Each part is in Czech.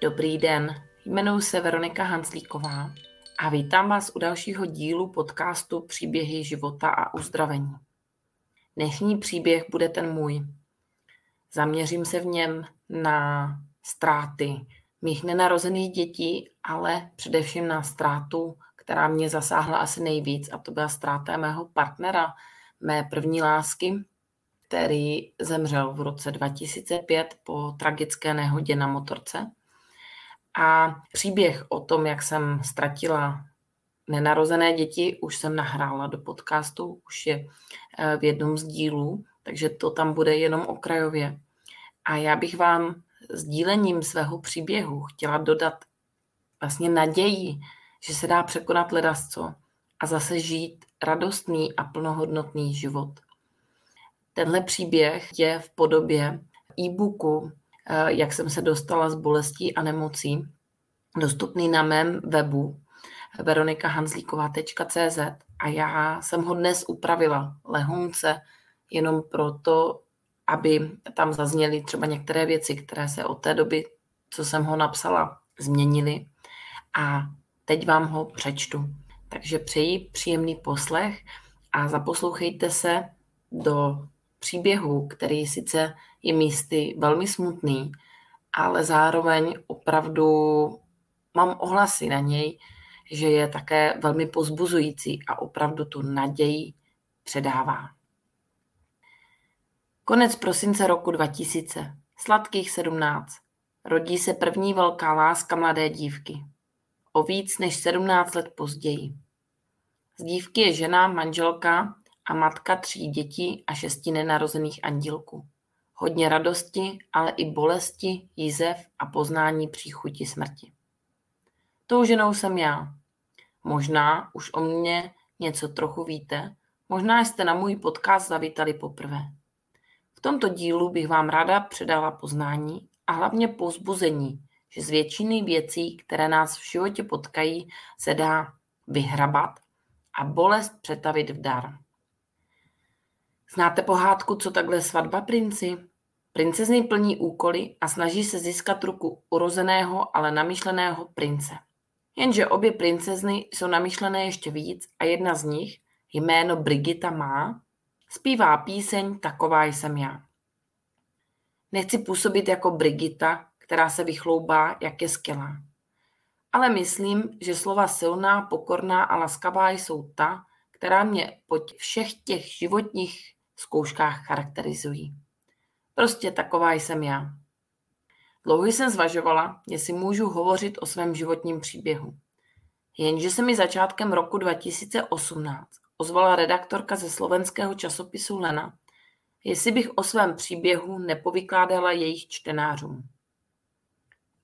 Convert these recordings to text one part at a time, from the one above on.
Dobrý den, jmenuji se Veronika Hanslíková a vítám vás u dalšího dílu podcastu Příběhy života a uzdravení. Dnešní příběh bude ten můj. Zaměřím se v něm na ztráty mých nenarozených dětí, ale především na ztrátu, která mě zasáhla asi nejvíc, a to byla ztráta mého partnera, mé první lásky, který zemřel v roce 2005 po tragické nehodě na motorce. A příběh o tom, jak jsem ztratila nenarozené děti, už jsem nahrála do podcastu, už je eh, v jednom z dílů, takže to tam bude jenom okrajově. A já bych vám sdílením svého příběhu chtěla dodat vlastně naději, že se dá překonat ledasco a zase žít radostný a plnohodnotný život. Tenhle příběh je v podobě e-booku, jak jsem se dostala z bolestí a nemocí, dostupný na mém webu veronikahanzlíková.cz a já jsem ho dnes upravila lehonce jenom proto, aby tam zazněly třeba některé věci, které se od té doby, co jsem ho napsala, změnily. A teď vám ho přečtu. Takže přeji příjemný poslech a zaposlouchejte se do příběhu, který sice je místy velmi smutný, ale zároveň opravdu mám ohlasy na něj, že je také velmi pozbuzující a opravdu tu naději předává. Konec prosince roku 2000. Sladkých 17. Rodí se první velká láska mladé dívky. O víc než 17 let později. Z dívky je žena, manželka a matka tří dětí a šesti nenarozených andílků. Hodně radosti, ale i bolesti, jizev a poznání příchuti smrti. Tou ženou jsem já. Možná už o mně něco trochu víte, možná jste na můj podcast zavítali poprvé. V tomto dílu bych vám ráda předala poznání a hlavně pozbuzení, že z většiny věcí, které nás v životě potkají, se dá vyhrabat a bolest přetavit v dar. Znáte pohádku, co takhle svatba princi? Princezny plní úkoly a snaží se získat ruku urozeného, ale namyšleného prince. Jenže obě princezny jsou namyšlené ještě víc a jedna z nich, jméno Brigita má, zpívá píseň Taková jsem já. Nechci působit jako Brigita, která se vychloubá, jak je skvělá. Ale myslím, že slova silná, pokorná a laskavá jsou ta, která mě po všech těch životních zkouškách charakterizují. Prostě taková jsem já. Dlouho jsem zvažovala, jestli můžu hovořit o svém životním příběhu. Jenže se mi začátkem roku 2018 ozvala redaktorka ze slovenského časopisu Lena, jestli bych o svém příběhu nepovykládala jejich čtenářům.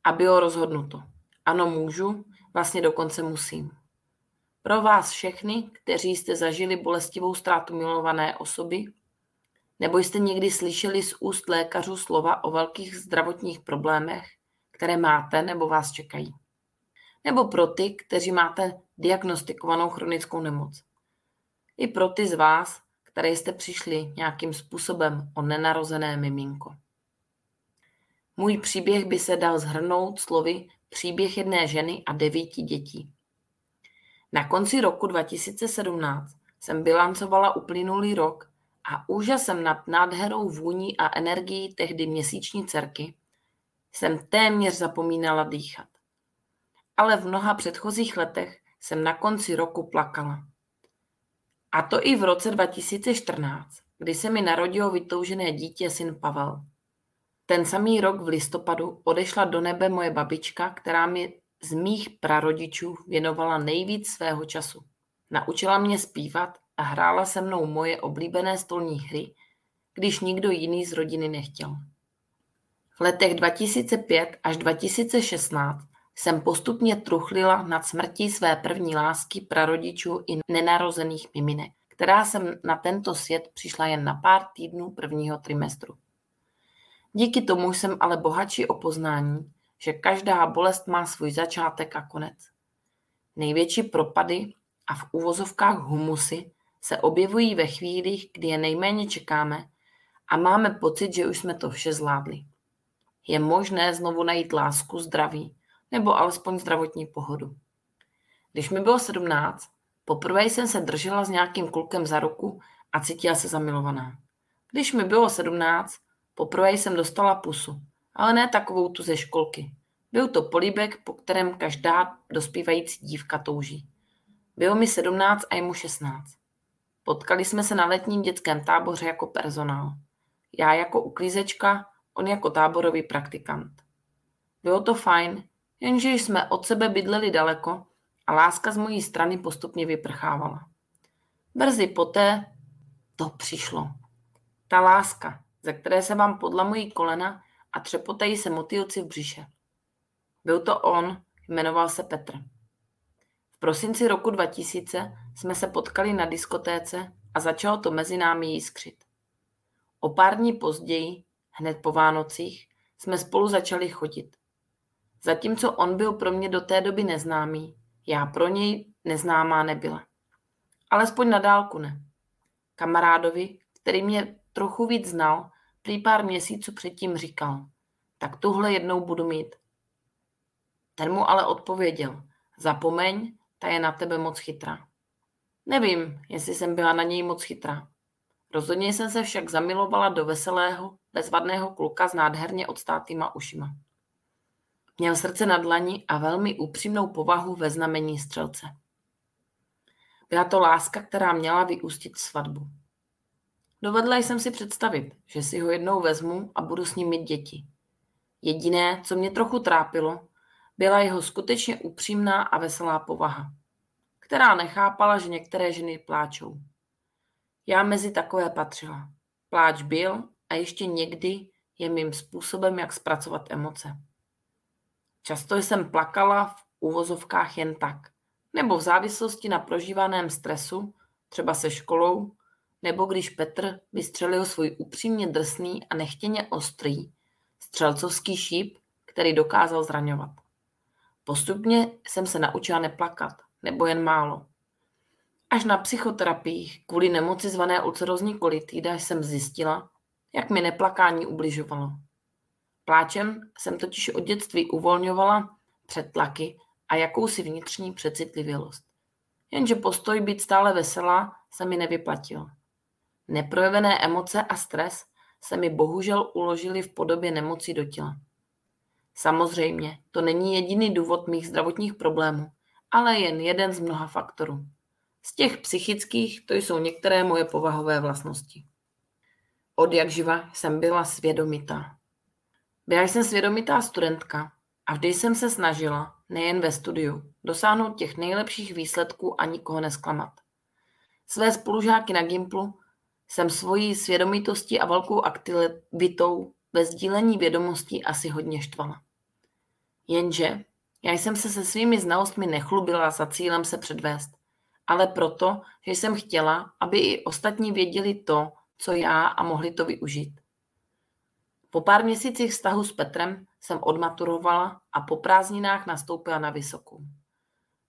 A bylo rozhodnuto. Ano, můžu, vlastně dokonce musím. Pro vás všechny, kteří jste zažili bolestivou ztrátu milované osoby, nebo jste někdy slyšeli z úst lékařů slova o velkých zdravotních problémech, které máte nebo vás čekají. Nebo pro ty, kteří máte diagnostikovanou chronickou nemoc. I pro ty z vás, které jste přišli nějakým způsobem o nenarozené miminko. Můj příběh by se dal zhrnout slovy příběh jedné ženy a devíti dětí. Na konci roku 2017 jsem bilancovala uplynulý rok a úžasem nad nádherou vůní a energií tehdy měsíční dcerky jsem téměř zapomínala dýchat. Ale v mnoha předchozích letech jsem na konci roku plakala. A to i v roce 2014, kdy se mi narodilo vytoužené dítě syn Pavel. Ten samý rok v listopadu odešla do nebe moje babička, která mi z mých prarodičů věnovala nejvíc svého času. Naučila mě zpívat a hrála se mnou moje oblíbené stolní hry, když nikdo jiný z rodiny nechtěl. V letech 2005 až 2016 jsem postupně truchlila nad smrtí své první lásky prarodičů i nenarozených miminek, která jsem na tento svět přišla jen na pár týdnů prvního trimestru. Díky tomu jsem ale bohatší o poznání, že každá bolest má svůj začátek a konec. Největší propady a v úvozovkách humusy se objevují ve chvílích, kdy je nejméně čekáme a máme pocit, že už jsme to vše zvládli. je možné znovu najít lásku, zdraví nebo alespoň zdravotní pohodu. Když mi bylo 17, poprvé jsem se držela s nějakým klukem za ruku a cítila se zamilovaná. Když mi bylo 17, poprvé jsem dostala pusu, ale ne takovou tu ze školky. Byl to políbek, po kterém každá dospívající dívka touží. Bylo mi 17 a jemu 16. Potkali jsme se na letním dětském táboře jako personál. Já jako uklízečka, on jako táborový praktikant. Bylo to fajn, jenže jsme od sebe bydleli daleko a láska z mojí strany postupně vyprchávala. Brzy poté to přišlo. Ta láska, ze které se vám podlamují kolena a třepotají se motýlci v břiše. Byl to on, jmenoval se Petr. V prosinci roku 2000 jsme se potkali na diskotéce a začalo to mezi námi jiskřit. O pár dní později, hned po Vánocích, jsme spolu začali chodit. Zatímco on byl pro mě do té doby neznámý, já pro něj neznámá nebyla. Alespoň na dálku ne. Kamarádovi, který mě trochu víc znal, prý pár měsíců předtím říkal, tak tuhle jednou budu mít. Ten mu ale odpověděl, zapomeň, ta je na tebe moc chytrá. Nevím, jestli jsem byla na něj moc chytrá. Rozhodně jsem se však zamilovala do veselého, bezvadného kluka s nádherně odstátýma ušima. Měl srdce na dlani a velmi upřímnou povahu ve znamení střelce. Byla to láska, která měla vyústit svatbu. Dovedla jsem si představit, že si ho jednou vezmu a budu s ním mít děti. Jediné, co mě trochu trápilo, byla jeho skutečně upřímná a veselá povaha, která nechápala, že některé ženy pláčou. Já mezi takové patřila. Pláč byl a ještě někdy je mým způsobem, jak zpracovat emoce. Často jsem plakala v úvozovkách jen tak, nebo v závislosti na prožívaném stresu, třeba se školou, nebo když Petr vystřelil svůj upřímně drsný a nechtěně ostrý střelcovský šíp, který dokázal zraňovat. Postupně jsem se naučila neplakat, nebo jen málo. Až na psychoterapiích kvůli nemoci zvané ulcerozní kolitída jsem zjistila, jak mi neplakání ubližovalo. Pláčem jsem totiž od dětství uvolňovala předtlaky a jakousi vnitřní přecitlivělost. Jenže postoj být stále veselá se mi nevyplatil. Neprojevené emoce a stres se mi bohužel uložili v podobě nemocí do těla. Samozřejmě, to není jediný důvod mých zdravotních problémů, ale jen jeden z mnoha faktorů. Z těch psychických to jsou některé moje povahové vlastnosti. Od jak živa jsem byla svědomitá. Byla jsem svědomitá studentka a vždy jsem se snažila, nejen ve studiu, dosáhnout těch nejlepších výsledků a nikoho nesklamat. Své spolužáky na Gimplu jsem svojí svědomitostí a velkou aktivitou ve sdílení vědomostí asi hodně štvala. Jenže já jsem se se svými znalostmi nechlubila za cílem se předvést, ale proto, že jsem chtěla, aby i ostatní věděli to, co já a mohli to využít. Po pár měsících vztahu s Petrem jsem odmaturovala a po prázdninách nastoupila na vysokou.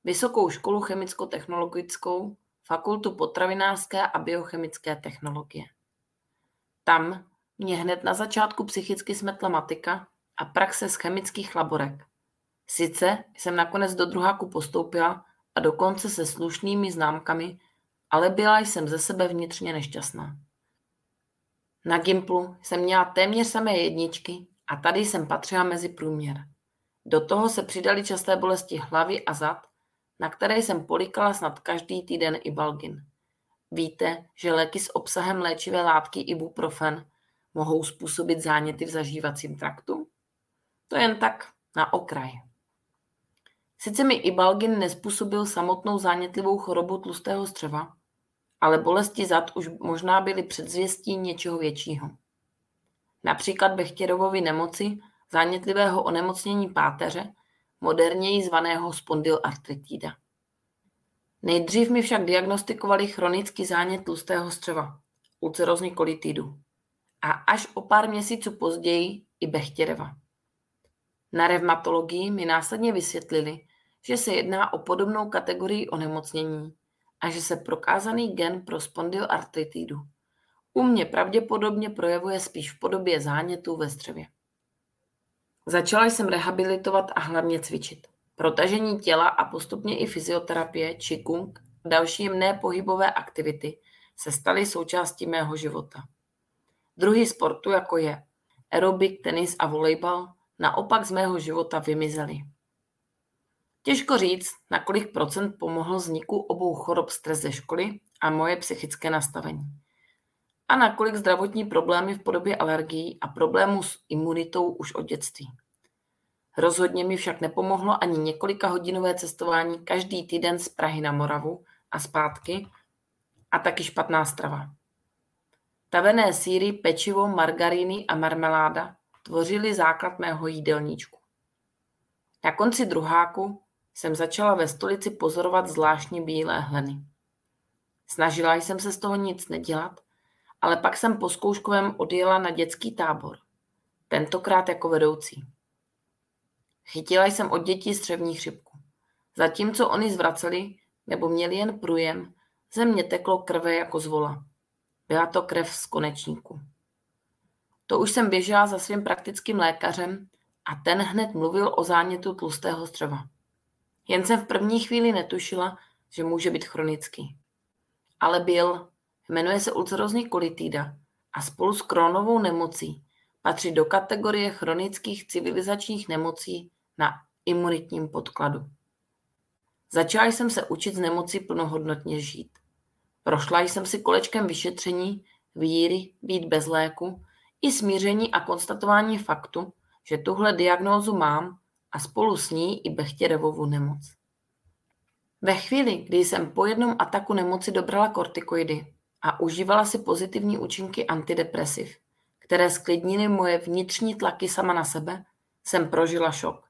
Vysokou školu chemicko-technologickou, fakultu potravinářské a biochemické technologie. Tam mě hned na začátku psychicky smetla matika a praxe z chemických laborek. Sice jsem nakonec do druháku postoupila a dokonce se slušnými známkami, ale byla jsem ze sebe vnitřně nešťastná. Na Gimplu jsem měla téměř samé jedničky a tady jsem patřila mezi průměr. Do toho se přidali časté bolesti hlavy a zad, na které jsem polikala snad každý týden i balgin. Víte, že léky s obsahem léčivé látky ibuprofen mohou způsobit záněty v zažívacím traktu? To jen tak na okraj. Sice mi Ibalgin nespůsobil samotnou zánětlivou chorobu tlustého střeva, ale bolesti zad už možná byly předzvěstí něčeho většího. Například Bechtěrovovy nemoci, zánětlivého onemocnění páteře, moderněji zvaného spondylartritida. Nejdřív mi však diagnostikovali chronický zánět tlustého střeva, ulcerozní kolitidu, a až o pár měsíců později i Bechtěreva. Na revmatologii mi následně vysvětlili, že se jedná o podobnou kategorii onemocnění a že se prokázaný gen pro spondylartritidu u mě pravděpodobně projevuje spíš v podobě zánětů ve střevě. Začala jsem rehabilitovat a hlavně cvičit. Protažení těla a postupně i fyzioterapie, čikung další jemné pohybové aktivity se staly součástí mého života. Druhy sportu, jako je aerobik, tenis a volejbal, naopak z mého života vymizely. Těžko říct, na kolik procent pomohl vzniku obou chorob stres ze školy a moje psychické nastavení. A na kolik zdravotní problémy v podobě alergií a problémů s imunitou už od dětství. Rozhodně mi však nepomohlo ani několika hodinové cestování každý týden z Prahy na Moravu a zpátky a taky špatná strava. Tavené síry, pečivo, margaríny a marmeláda tvořily základ mého jídelníčku. Na konci druháku jsem začala ve stolici pozorovat zvláštní bílé hleny. Snažila jsem se z toho nic nedělat, ale pak jsem po zkouškovém odjela na dětský tábor. Tentokrát jako vedoucí. Chytila jsem od dětí střevní chřipku. Zatímco oni zvraceli nebo měli jen průjem, ze mě teklo krve jako z vola. Byla to krev z konečníku. To už jsem běžela za svým praktickým lékařem a ten hned mluvil o zánětu tlustého střeva. Jen jsem v první chvíli netušila, že může být chronický. Ale byl, jmenuje se ulcerózní kolitída a spolu s krónovou nemocí patří do kategorie chronických civilizačních nemocí na imunitním podkladu. Začala jsem se učit z nemocí plnohodnotně žít. Prošla jsem si kolečkem vyšetření, víry, být bez léku, i smíření a konstatování faktu, že tuhle diagnózu mám a spolu s ní i Bechtěrevovu nemoc. Ve chvíli, kdy jsem po jednom ataku nemoci dobrala kortikoidy a užívala si pozitivní účinky antidepresiv, které sklidnily moje vnitřní tlaky sama na sebe, jsem prožila šok.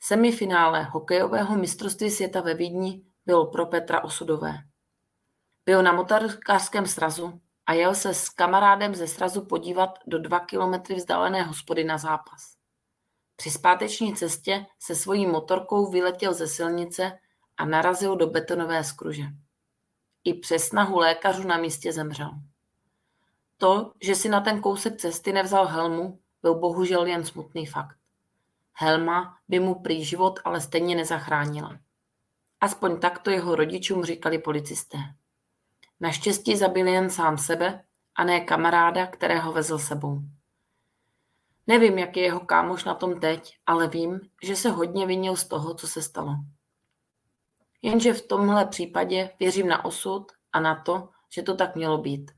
Semifinále hokejového mistrovství světa ve Vídni bylo pro Petra osudové. Byl na motorkářském srazu a jel se s kamarádem ze srazu podívat do dva kilometry vzdálené hospody na zápas. Při zpáteční cestě se svojí motorkou vyletěl ze silnice a narazil do betonové skruže. I přes snahu lékařů na místě zemřel. To, že si na ten kousek cesty nevzal helmu, byl bohužel jen smutný fakt. Helma by mu prý život ale stejně nezachránila. Aspoň takto jeho rodičům říkali policisté. Naštěstí zabil jen sám sebe a ne kamaráda, kterého vezl sebou. Nevím, jak je jeho kámoš na tom teď, ale vím, že se hodně vinil z toho, co se stalo. Jenže v tomhle případě věřím na osud a na to, že to tak mělo být.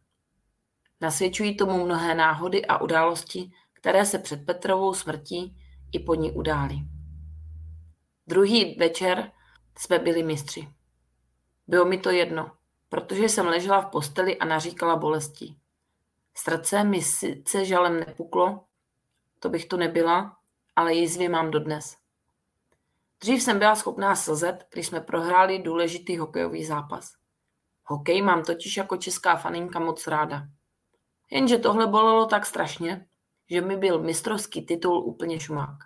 Nasvědčují tomu mnohé náhody a události, které se před Petrovou smrtí i po ní udály. Druhý večer jsme byli mistři. Bylo mi to jedno, protože jsem ležela v posteli a naříkala bolesti. Srdce mi sice žalem nepuklo, to bych to nebyla, ale jízvy mám dodnes. Dřív jsem byla schopná slzet, když jsme prohráli důležitý hokejový zápas. Hokej mám totiž jako česká faninka moc ráda. Jenže tohle bolelo tak strašně, že mi byl mistrovský titul úplně šumák.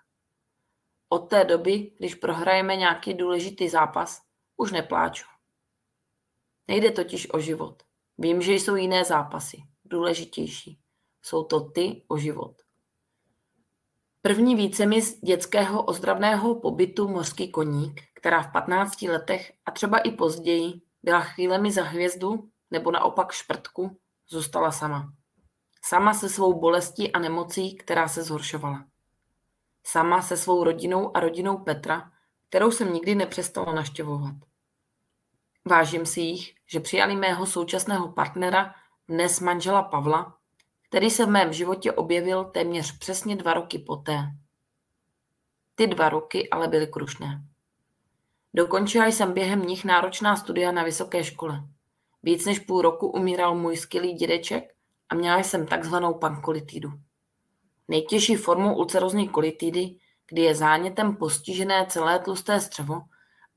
Od té doby, když prohrajeme nějaký důležitý zápas, už nepláču. Nejde totiž o život. Vím, že jsou jiné zápasy, důležitější. Jsou to ty o život. První vícemis dětského ozdravného pobytu Mořský koník, která v 15 letech a třeba i později byla chvílemi za hvězdu nebo naopak šprtku, zůstala sama. Sama se svou bolestí a nemocí, která se zhoršovala. Sama se svou rodinou a rodinou Petra, kterou jsem nikdy nepřestala naštěvovat. Vážím si jich, že přijali mého současného partnera, dnes manžela Pavla, který se v mém životě objevil téměř přesně dva roky poté. Ty dva roky ale byly krušné. Dokončila jsem během nich náročná studia na vysoké škole. Víc než půl roku umíral můj skvělý dědeček a měla jsem takzvanou pankolitidu. Nejtěžší formou ulcerozní kolitidy, kdy je zánětem postižené celé tlusté střevo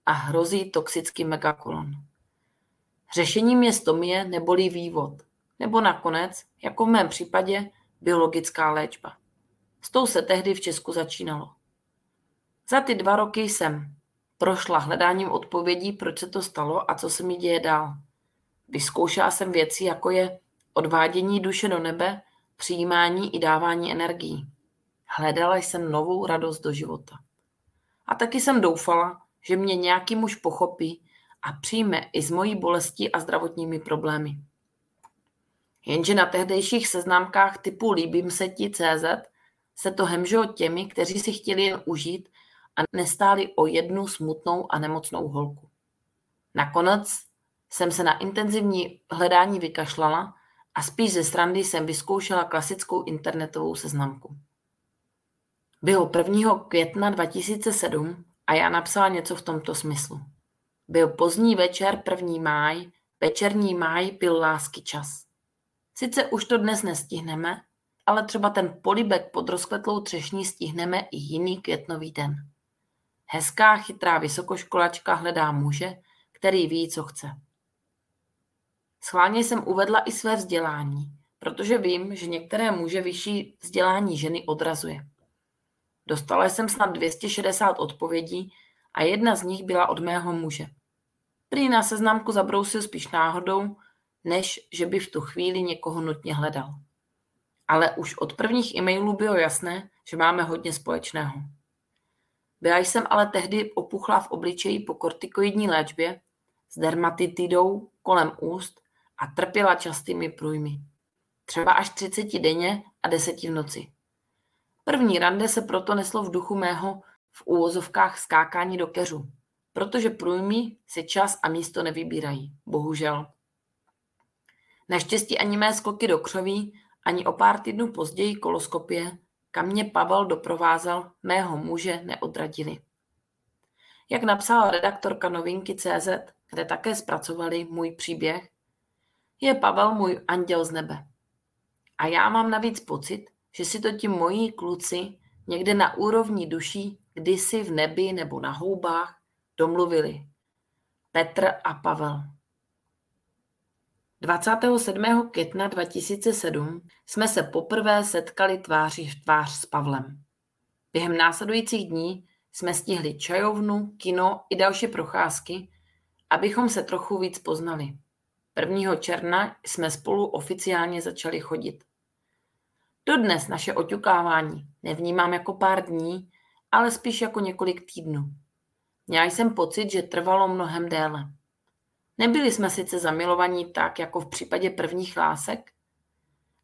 a hrozí toxický megakolon. Řešením je stomie nebolí vývod, nebo nakonec, jako v mém případě, biologická léčba. S tou se tehdy v Česku začínalo. Za ty dva roky jsem prošla hledáním odpovědí, proč se to stalo a co se mi děje dál. Vyzkoušela jsem věci, jako je odvádění duše do nebe, přijímání i dávání energií. Hledala jsem novou radost do života. A taky jsem doufala, že mě nějaký muž pochopí a přijme i s mojí bolestí a zdravotními problémy. Jenže na tehdejších seznámkách typu Líbím se ti CZ se to hemžilo těmi, kteří si chtěli jen užít a nestáli o jednu smutnou a nemocnou holku. Nakonec jsem se na intenzivní hledání vykašlala a spíš ze srandy jsem vyzkoušela klasickou internetovou seznamku. Bylo 1. května 2007 a já napsala něco v tomto smyslu. Byl pozdní večer 1. máj, večerní máj byl lásky čas. Sice už to dnes nestihneme, ale třeba ten polibek pod rozkvetlou třešní stihneme i jiný květnový den. Hezká, chytrá vysokoškolačka hledá muže, který ví, co chce. Schválně jsem uvedla i své vzdělání, protože vím, že některé muže vyšší vzdělání ženy odrazuje. Dostala jsem snad 260 odpovědí a jedna z nich byla od mého muže. Prý na seznamku zabrousil spíš náhodou, než že by v tu chvíli někoho nutně hledal. Ale už od prvních e-mailů bylo jasné, že máme hodně společného. Byla jsem ale tehdy opuchla v obličeji po kortikoidní léčbě s dermatitidou kolem úst a trpěla častými průjmy. Třeba až 30 denně a 10 v noci. První rande se proto neslo v duchu mého v úvozovkách skákání do keřu, protože průjmy si čas a místo nevybírají, bohužel. Naštěstí ani mé skoky do křoví, ani o pár týdnů později koloskopie, kam mě Pavel doprovázel, mého muže neodradili. Jak napsala redaktorka novinky CZ, kde také zpracovali můj příběh, je Pavel můj anděl z nebe. A já mám navíc pocit, že si to ti moji kluci někde na úrovni duší kdysi v nebi nebo na houbách domluvili. Petr a Pavel. 27. května 2007 jsme se poprvé setkali tváří v tvář s Pavlem. Během následujících dní jsme stihli čajovnu, kino i další procházky, abychom se trochu víc poznali. 1. června jsme spolu oficiálně začali chodit. Dodnes naše oťukávání nevnímám jako pár dní, ale spíš jako několik týdnů. Měla jsem pocit, že trvalo mnohem déle. Nebyli jsme sice zamilovaní tak, jako v případě prvních lásek,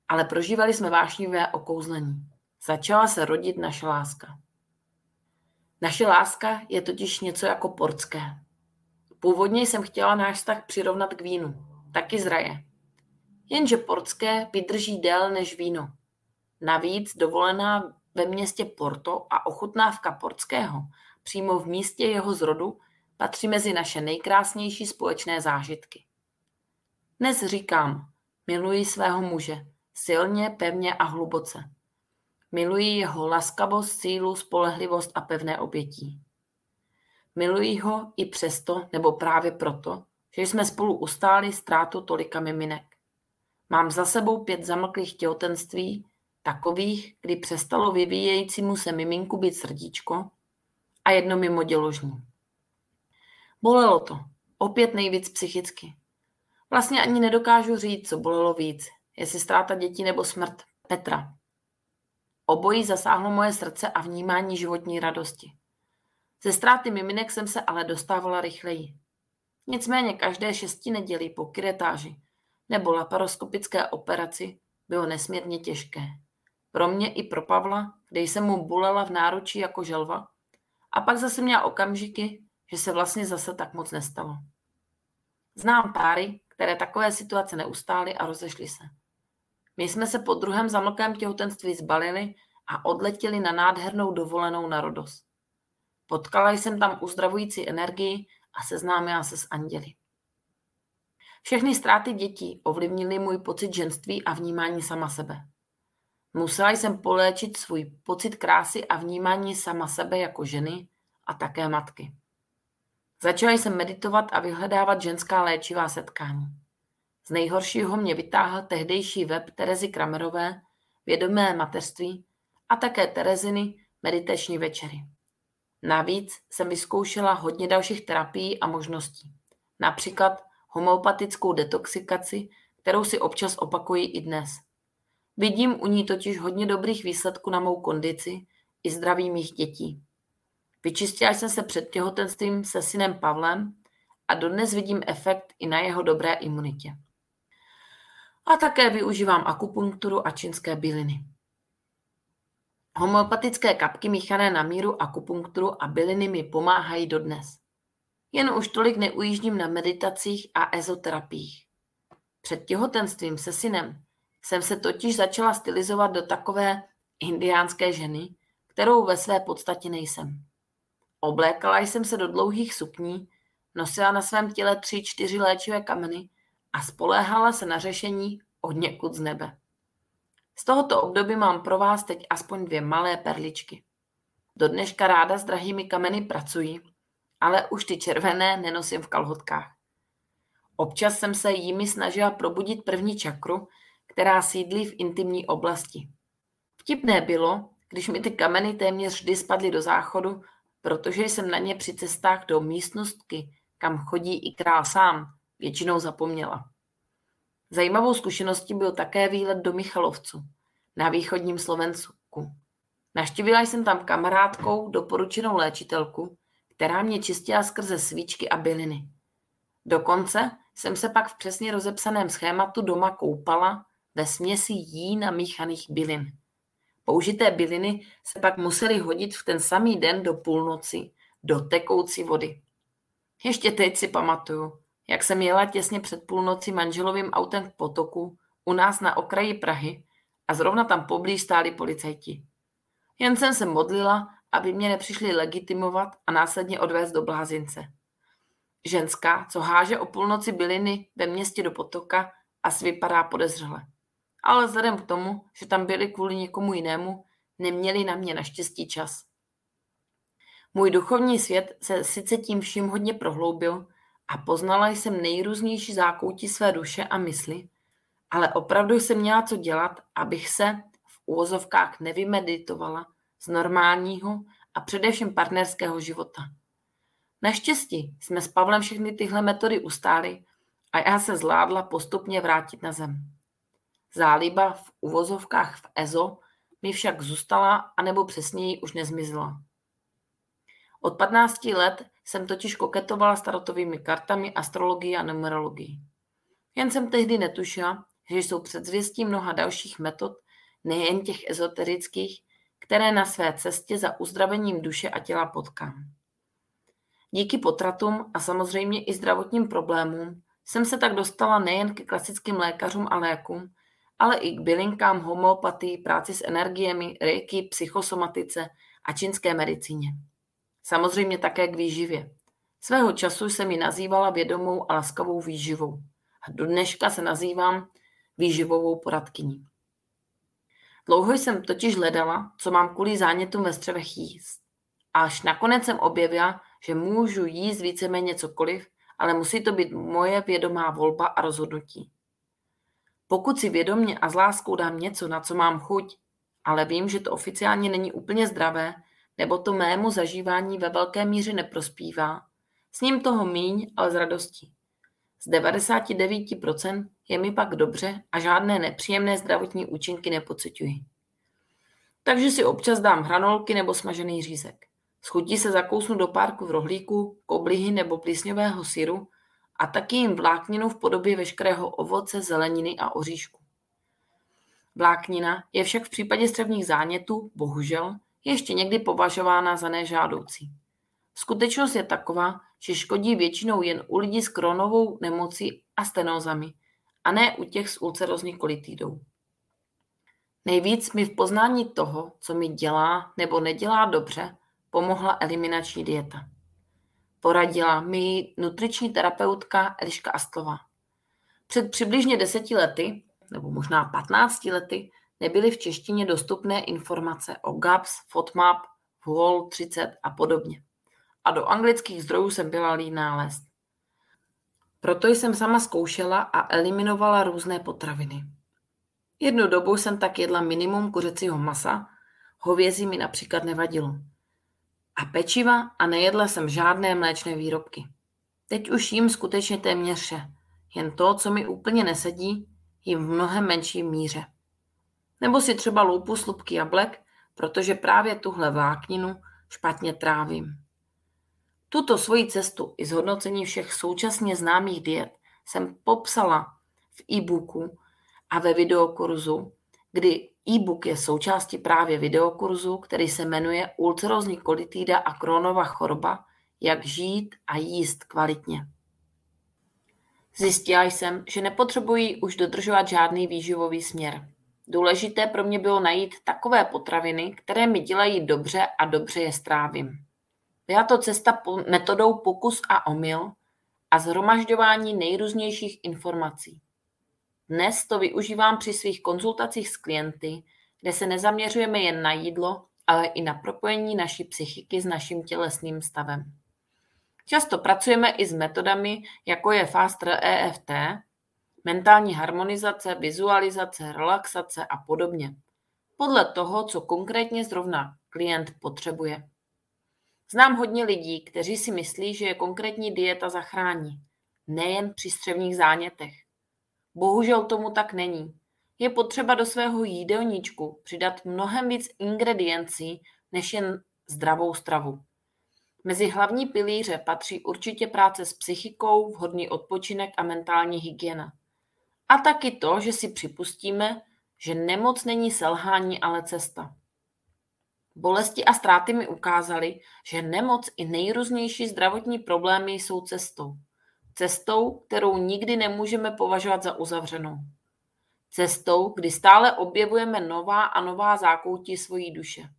ale prožívali jsme vášnivé okouzlení. Začala se rodit naše láska. Naše láska je totiž něco jako portské. Původně jsem chtěla náš vztah přirovnat k vínu, taky zraje. Jenže portské vydrží déle než víno. Navíc dovolená ve městě Porto a ochutnávka portského přímo v místě jeho zrodu patří mezi naše nejkrásnější společné zážitky. Dnes říkám, miluji svého muže, silně, pevně a hluboce. Miluji jeho laskavost, sílu, spolehlivost a pevné obětí. Miluji ho i přesto, nebo právě proto, že jsme spolu ustáli ztrátu tolika miminek. Mám za sebou pět zamlklých těhotenství, takových, kdy přestalo vyvíjejícímu se miminku být srdíčko a jedno mimo děložní. Bolelo to. Opět nejvíc psychicky. Vlastně ani nedokážu říct, co bolelo víc. Jestli ztráta dětí nebo smrt Petra. Obojí zasáhlo moje srdce a vnímání životní radosti. Ze ztráty miminek jsem se ale dostávala rychleji. Nicméně každé šesti nedělí po kiretáži nebo laparoskopické operaci bylo nesmírně těžké. Pro mě i pro Pavla, kde jsem mu bulela v náručí jako želva, a pak zase měla okamžiky, že se vlastně zase tak moc nestalo. Znám páry, které takové situace neustály a rozešly se. My jsme se po druhém zamlkém těhotenství zbalili a odletěli na nádhernou dovolenou na Rodos. Potkala jsem tam uzdravující energii a seznámila se s anděli. Všechny ztráty dětí ovlivnily můj pocit ženství a vnímání sama sebe. Musela jsem poléčit svůj pocit krásy a vnímání sama sebe jako ženy a také matky. Začala jsem meditovat a vyhledávat ženská léčivá setkání. Z nejhoršího mě vytáhl tehdejší web Terezy Kramerové, Vědomé mateřství a také Tereziny meditační večery. Navíc jsem vyzkoušela hodně dalších terapií a možností. Například homeopatickou detoxikaci, kterou si občas opakuji i dnes. Vidím u ní totiž hodně dobrých výsledků na mou kondici i zdraví mých dětí. Vyčistila jsem se před těhotenstvím se synem Pavlem a dodnes vidím efekt i na jeho dobré imunitě. A také využívám akupunkturu a čínské byliny. Homeopatické kapky míchané na míru akupunkturu a byliny mi pomáhají dodnes. Jen už tolik neujíždím na meditacích a ezoterapiích. Před těhotenstvím se synem jsem se totiž začala stylizovat do takové indiánské ženy, kterou ve své podstatě nejsem. Oblékala jsem se do dlouhých sukní, nosila na svém těle tři, čtyři léčivé kameny a spoléhala se na řešení od někud z nebe. Z tohoto období mám pro vás teď aspoň dvě malé perličky. Do dneška ráda s drahými kameny pracuji, ale už ty červené nenosím v kalhotkách. Občas jsem se jimi snažila probudit první čakru, která sídlí v intimní oblasti. Vtipné bylo, když mi ty kameny téměř vždy spadly do záchodu, protože jsem na ně při cestách do místnostky, kam chodí i král sám, většinou zapomněla. Zajímavou zkušeností byl také výlet do Michalovcu, na východním Slovensku. Naštívila jsem tam kamarádkou doporučenou léčitelku, která mě čistila skrze svíčky a byliny. Dokonce jsem se pak v přesně rozepsaném schématu doma koupala ve směsi jí namíchaných bylin. Použité byliny se pak musely hodit v ten samý den do půlnoci do tekoucí vody. Ještě teď si pamatuju, jak jsem jela těsně před půlnocí manželovým autem k potoku u nás na okraji Prahy a zrovna tam poblíž stáli policajti. Jen jsem se modlila, aby mě nepřišli legitimovat a následně odvést do blázince. Ženská, co háže o půlnoci byliny ve městě do potoka, asi vypadá podezřele. Ale vzhledem k tomu, že tam byli kvůli někomu jinému, neměli na mě naštěstí čas. Můj duchovní svět se sice tím vším hodně prohloubil a poznala jsem nejrůznější zákoutí své duše a mysli, ale opravdu jsem měla co dělat, abych se v úvozovkách nevymeditovala z normálního a především partnerského života. Naštěstí jsme s Pavlem všechny tyhle metody ustáli a já se zvládla postupně vrátit na zem. Záliba v uvozovkách v EZO mi však zůstala, anebo přesněji už nezmizela. Od 15 let jsem totiž koketovala s tarotovými kartami, astrologií a numerologií. Jen jsem tehdy netušila, že jsou předzvěstí mnoha dalších metod, nejen těch ezoterických, které na své cestě za uzdravením duše a těla potkám. Díky potratům a samozřejmě i zdravotním problémům jsem se tak dostala nejen ke klasickým lékařům a lékům, ale i k bylinkám, homeopatii, práci s energiemi, reiki, psychosomatice a čínské medicíně. Samozřejmě také k výživě. Svého času jsem ji nazývala vědomou a laskavou výživou. A do dneška se nazývám výživovou poradkyní. Dlouho jsem totiž hledala, co mám kvůli zánětům ve střevech jíst. Až nakonec jsem objevila, že můžu jíst víceméně cokoliv, ale musí to být moje vědomá volba a rozhodnutí. Pokud si vědomně a s láskou dám něco, na co mám chuť, ale vím, že to oficiálně není úplně zdravé, nebo to mému zažívání ve velké míře neprospívá, s ním toho míň, ale s radostí. Z 99% je mi pak dobře a žádné nepříjemné zdravotní účinky nepocituji. Takže si občas dám hranolky nebo smažený řízek. Schutí se zakousnu do párku v rohlíku, koblihy nebo plísňového syru a taky jim vlákninu v podobě veškerého ovoce, zeleniny a oříšku. Vláknina je však v případě střevních zánětů, bohužel, ještě někdy považována za nežádoucí. Skutečnost je taková, že škodí většinou jen u lidí s kronovou nemocí a stenózami, a ne u těch s ulcerozní kolitidou. Nejvíc mi v poznání toho, co mi dělá nebo nedělá dobře, pomohla eliminační dieta. Poradila mi nutriční terapeutka Eliška Astlova. Před přibližně deseti lety, nebo možná 15 lety, nebyly v češtině dostupné informace o GAPS, FODMAP, WOL 30 a podobně. A do anglických zdrojů jsem byla líná lézt. Proto jsem sama zkoušela a eliminovala různé potraviny. Jednu dobu jsem tak jedla minimum kuřecího masa, hovězí mi například nevadilo. A pečiva a nejedla jsem žádné mléčné výrobky. Teď už jím skutečně téměř vše. Jen to, co mi úplně nesedí, jim v mnohem menší míře. Nebo si třeba loupu slupky jablek, protože právě tuhle vlákninu špatně trávím. Tuto svoji cestu i zhodnocení všech současně známých diet jsem popsala v e-booku a ve videokurzu, kdy e-book je součástí právě videokurzu, který se jmenuje Ulcerózní kolitída a Kronova choroba, jak žít a jíst kvalitně. Zjistila jsem, že nepotřebuji už dodržovat žádný výživový směr. Důležité pro mě bylo najít takové potraviny, které mi dělají dobře a dobře je strávím. Byla to cesta metodou pokus a omyl a zhromažďování nejrůznějších informací. Dnes to využívám při svých konzultacích s klienty, kde se nezaměřujeme jen na jídlo, ale i na propojení naší psychiky s naším tělesným stavem. Často pracujeme i s metodami, jako je Faster EFT, mentální harmonizace, vizualizace, relaxace a podobně. Podle toho, co konkrétně zrovna klient potřebuje. Znám hodně lidí, kteří si myslí, že je konkrétní dieta zachrání. Nejen při střevních zánětech. Bohužel tomu tak není. Je potřeba do svého jídelníčku přidat mnohem víc ingrediencí než jen zdravou stravu. Mezi hlavní pilíře patří určitě práce s psychikou, vhodný odpočinek a mentální hygiena. A taky to, že si připustíme, že nemoc není selhání, ale cesta. Bolesti a ztráty mi ukázaly, že nemoc i nejrůznější zdravotní problémy jsou cestou. Cestou, kterou nikdy nemůžeme považovat za uzavřenou. Cestou, kdy stále objevujeme nová a nová zákoutí svojí duše.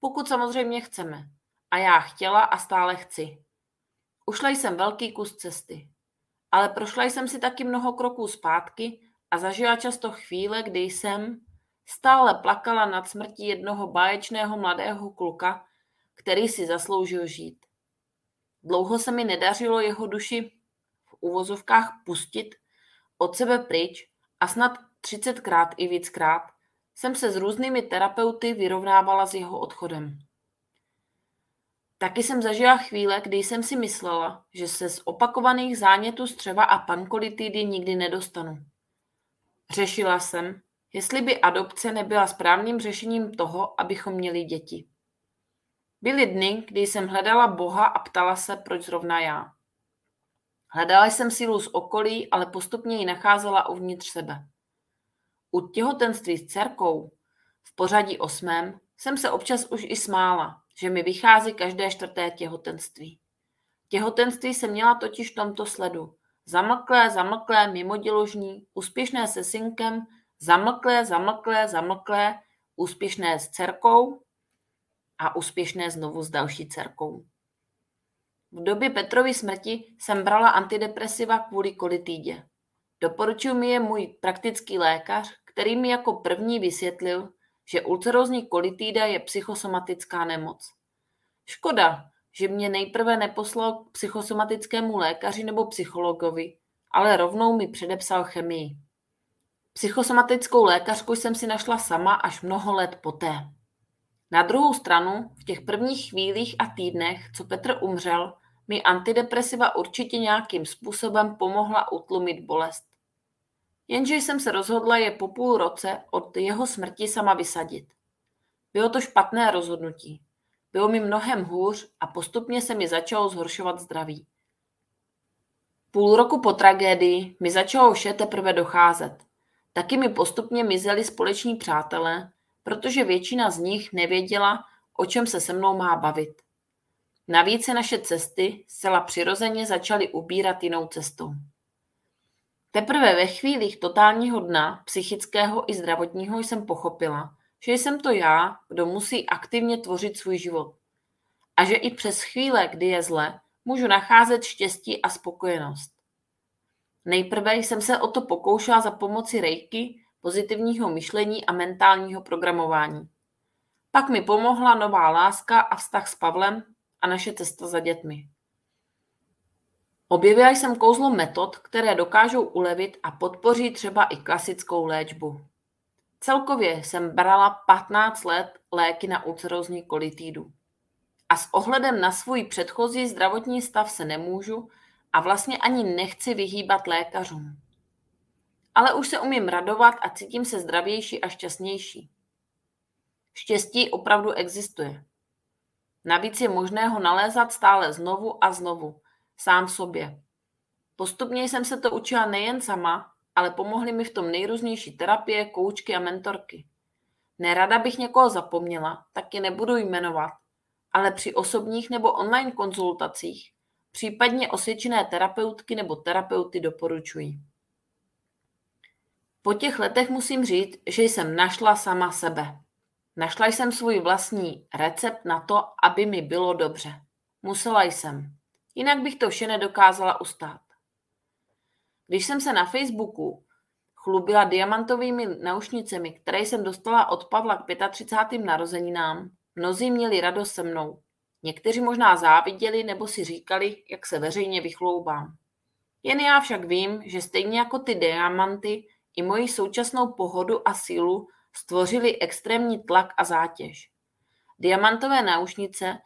Pokud samozřejmě chceme. A já chtěla a stále chci. Ušla jsem velký kus cesty. Ale prošla jsem si taky mnoho kroků zpátky a zažila často chvíle, kdy jsem stále plakala nad smrtí jednoho báječného mladého kluka, který si zasloužil žít. Dlouho se mi nedařilo jeho duši uvozovkách pustit od sebe pryč a snad třicetkrát i víckrát jsem se s různými terapeuty vyrovnávala s jeho odchodem. Taky jsem zažila chvíle, kdy jsem si myslela, že se z opakovaných zánětů střeva a pankolitidy nikdy nedostanu. Řešila jsem, jestli by adopce nebyla správným řešením toho, abychom měli děti. Byly dny, kdy jsem hledala Boha a ptala se, proč zrovna já. Hledala jsem sílu z okolí, ale postupně ji nacházela uvnitř sebe. U těhotenství s dcerkou v pořadí osmém jsem se občas už i smála, že mi vychází každé čtvrté těhotenství. Těhotenství jsem měla totiž v tomto sledu. Zamlklé, zamlklé, mimoděložní, úspěšné se synkem, zamlklé, zamlklé, zamlklé, úspěšné s dcerkou a úspěšné znovu s další dcerkou. V době Petrovy smrti jsem brala antidepresiva kvůli kolitýdě. Doporučil mi je můj praktický lékař, který mi jako první vysvětlil, že ulcerózní kolitída je psychosomatická nemoc. Škoda, že mě nejprve neposlal k psychosomatickému lékaři nebo psychologovi, ale rovnou mi předepsal chemii. Psychosomatickou lékařku jsem si našla sama až mnoho let poté. Na druhou stranu, v těch prvních chvílích a týdnech, co Petr umřel, mi antidepresiva určitě nějakým způsobem pomohla utlumit bolest. Jenže jsem se rozhodla je po půl roce od jeho smrti sama vysadit. Bylo to špatné rozhodnutí. Bylo mi mnohem hůř a postupně se mi začalo zhoršovat zdraví. Půl roku po tragédii mi začalo vše teprve docházet. Taky mi postupně mizeli společní přátelé, protože většina z nich nevěděla, o čem se se mnou má bavit. Navíc se naše cesty zcela přirozeně začaly ubírat jinou cestou. Teprve ve chvílích totálního dna, psychického i zdravotního, jsem pochopila, že jsem to já, kdo musí aktivně tvořit svůj život. A že i přes chvíle, kdy je zle, můžu nacházet štěstí a spokojenost. Nejprve jsem se o to pokoušela za pomoci rejky, pozitivního myšlení a mentálního programování. Pak mi pomohla nová láska a vztah s Pavlem a naše cesta za dětmi. Objevila jsem kouzlo metod, které dokážou ulevit a podpoří třeba i klasickou léčbu. Celkově jsem brala 15 let léky na ulcerózní kolitídu. A s ohledem na svůj předchozí zdravotní stav se nemůžu a vlastně ani nechci vyhýbat lékařům. ale už se umím radovat a cítím se zdravější a šťastnější. Štěstí opravdu existuje. Navíc je možné ho nalézat stále znovu a znovu, sám v sobě. Postupně jsem se to učila nejen sama, ale pomohly mi v tom nejrůznější terapie, koučky a mentorky. Nerada bych někoho zapomněla, tak je nebudu jmenovat, ale při osobních nebo online konzultacích případně osvědčené terapeutky nebo terapeuty doporučuji. Po těch letech musím říct, že jsem našla sama sebe. Našla jsem svůj vlastní recept na to, aby mi bylo dobře. Musela jsem. Jinak bych to vše nedokázala ustát. Když jsem se na Facebooku chlubila diamantovými naušnicemi, které jsem dostala od Pavla k 35. narozeninám, mnozí měli radost se mnou. Někteří možná záviděli nebo si říkali, jak se veřejně vychloubám. Jen já však vím, že stejně jako ty diamanty, i moji současnou pohodu a sílu stvořili extrémní tlak a zátěž. Diamantové náušnice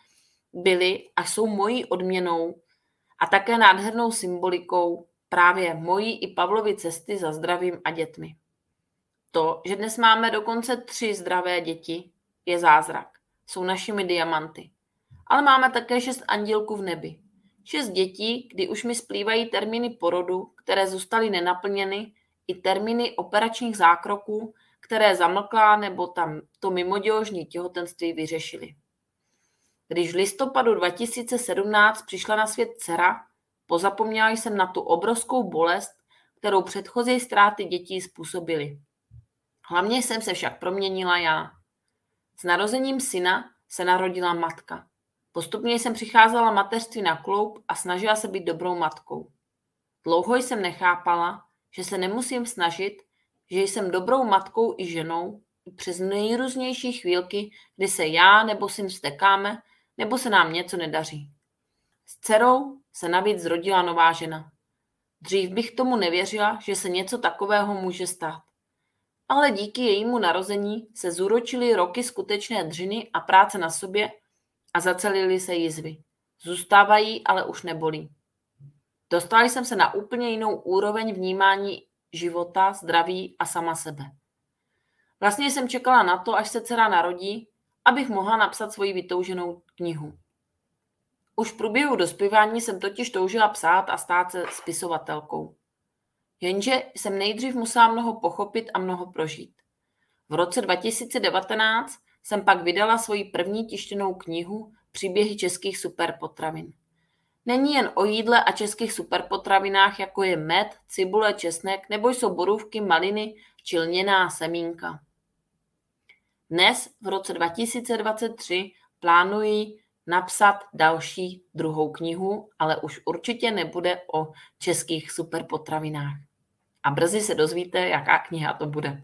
byly a jsou mojí odměnou a také nádhernou symbolikou právě mojí i Pavlovy cesty za zdravím a dětmi. To, že dnes máme dokonce tři zdravé děti, je zázrak. Jsou našimi diamanty. Ale máme také šest andělků v nebi. Šest dětí, kdy už mi splývají termíny porodu, které zůstaly nenaplněny, i termíny operačních zákroků, které zamlklá nebo tam to mimoděložní těhotenství vyřešili. Když v listopadu 2017 přišla na svět dcera, pozapomněla jsem na tu obrovskou bolest, kterou předchozí ztráty dětí způsobily. Hlavně jsem se však proměnila já. S narozením syna se narodila matka. Postupně jsem přicházela mateřství na kloup a snažila se být dobrou matkou. Dlouho jsem nechápala, že se nemusím snažit, že jsem dobrou matkou i ženou přes nejrůznější chvílky, kdy se já nebo syn stekáme, nebo se nám něco nedaří. S dcerou se navíc zrodila nová žena. Dřív bych tomu nevěřila, že se něco takového může stát. Ale díky jejímu narození se zúročily roky skutečné dřiny a práce na sobě a zacelily se jizvy. Zůstávají, ale už nebolí. Dostala jsem se na úplně jinou úroveň vnímání života, zdraví a sama sebe. Vlastně jsem čekala na to, až se dcera narodí, abych mohla napsat svoji vytouženou knihu. Už v průběhu dospívání jsem totiž toužila psát a stát se spisovatelkou. Jenže jsem nejdřív musela mnoho pochopit a mnoho prožít. V roce 2019 jsem pak vydala svoji první tištěnou knihu Příběhy českých superpotravin. Není jen o jídle a českých superpotravinách, jako je med, cibule, česnek, nebo jsou borůvky, maliny či lněná semínka. Dnes, v roce 2023, plánuji napsat další druhou knihu, ale už určitě nebude o českých superpotravinách. A brzy se dozvíte, jaká kniha to bude.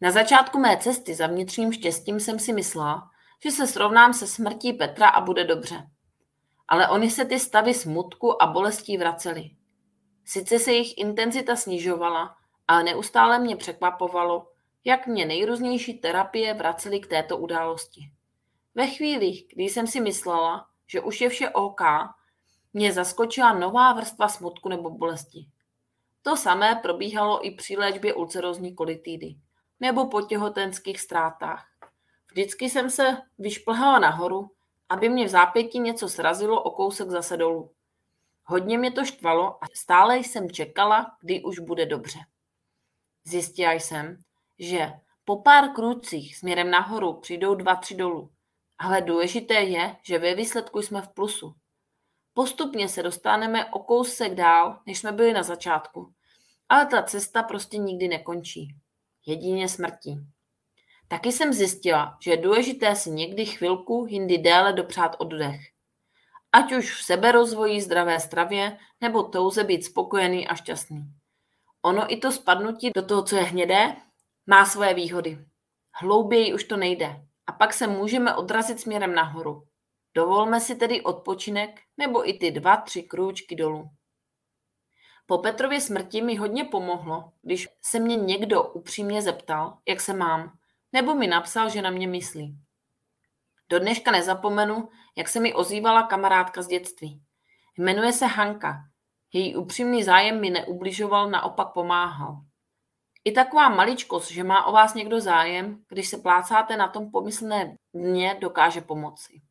Na začátku mé cesty za vnitřním štěstím jsem si myslela, že se srovnám se smrtí Petra a bude dobře. Ale oni se ty stavy smutku a bolestí vracely. Sice se jejich intenzita snižovala, ale neustále mě překvapovalo, jak mě nejrůznější terapie vracely k této události. Ve chvílích, kdy jsem si myslela, že už je vše OK, mě zaskočila nová vrstva smutku nebo bolesti. To samé probíhalo i při léčbě ulcerózní kolitidy nebo po těhotenských ztrátách. Vždycky jsem se vyšplhala nahoru, aby mě v zápětí něco srazilo o kousek zase dolů. Hodně mě to štvalo a stále jsem čekala, kdy už bude dobře. Zjistila jsem, že po pár krůcích směrem nahoru přijdou dva, tři dolů. Ale důležité je, že ve výsledku jsme v plusu. Postupně se dostaneme o kousek dál, než jsme byli na začátku. Ale ta cesta prostě nikdy nekončí. Jedině smrtí. Taky jsem zjistila, že je důležité si někdy chvilku, jindy déle dopřát oddech. Ať už v seberozvoji, zdravé stravě, nebo touze být spokojený a šťastný. Ono i to spadnutí do toho, co je hnědé, má svoje výhody. Hlouběji už to nejde a pak se můžeme odrazit směrem nahoru. Dovolme si tedy odpočinek nebo i ty dva, tři krůčky dolů. Po Petrově smrti mi hodně pomohlo, když se mě někdo upřímně zeptal, jak se mám, nebo mi napsal, že na mě myslí. Do dneška nezapomenu, jak se mi ozývala kamarádka z dětství. Jmenuje se Hanka. Její upřímný zájem mi neubližoval, naopak pomáhal. I taková maličkost, že má o vás někdo zájem, když se plácáte na tom pomyslné dně, dokáže pomoci.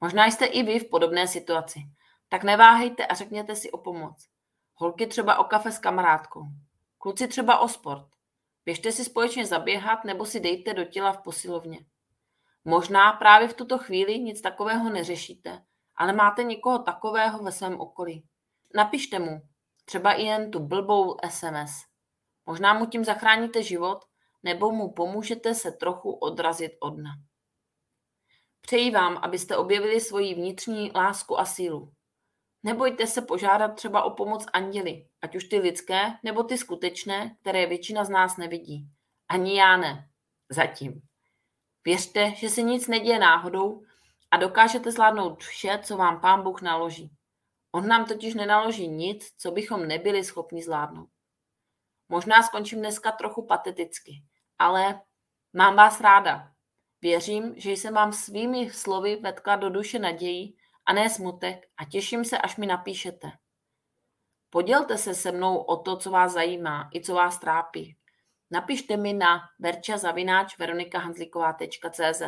Možná jste i vy v podobné situaci. Tak neváhejte a řekněte si o pomoc. Holky třeba o kafe s kamarádkou. Kluci třeba o sport. Běžte si společně zaběhat nebo si dejte do těla v posilovně. Možná právě v tuto chvíli nic takového neřešíte, ale máte někoho takového ve svém okolí. Napište mu, třeba i jen tu blbou SMS. Možná mu tím zachráníte život, nebo mu pomůžete se trochu odrazit od dna. Přeji vám, abyste objevili svoji vnitřní lásku a sílu. Nebojte se požádat třeba o pomoc anděli, ať už ty lidské, nebo ty skutečné, které většina z nás nevidí. Ani já ne. Zatím. Věřte, že se nic neděje náhodou a dokážete zvládnout vše, co vám pán Bůh naloží. On nám totiž nenaloží nic, co bychom nebyli schopni zvládnout. Možná skončím dneska trochu pateticky, ale mám vás ráda. Věřím, že jsem vám svými slovy vetkla do duše naději a ne smutek a těším se, až mi napíšete. Podělte se se mnou o to, co vás zajímá i co vás trápí. Napište mi na verča.veronikahanzlíková.cz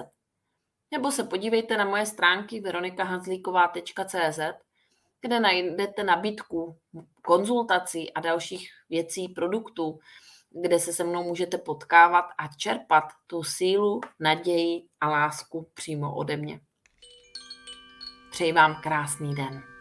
nebo se podívejte na moje stránky veronikahanzlíková.cz, kde najdete nabídku konzultací a dalších věcí, produktů, kde se se mnou můžete potkávat a čerpat tu sílu, naději a lásku přímo ode mě. Přeji vám krásný den.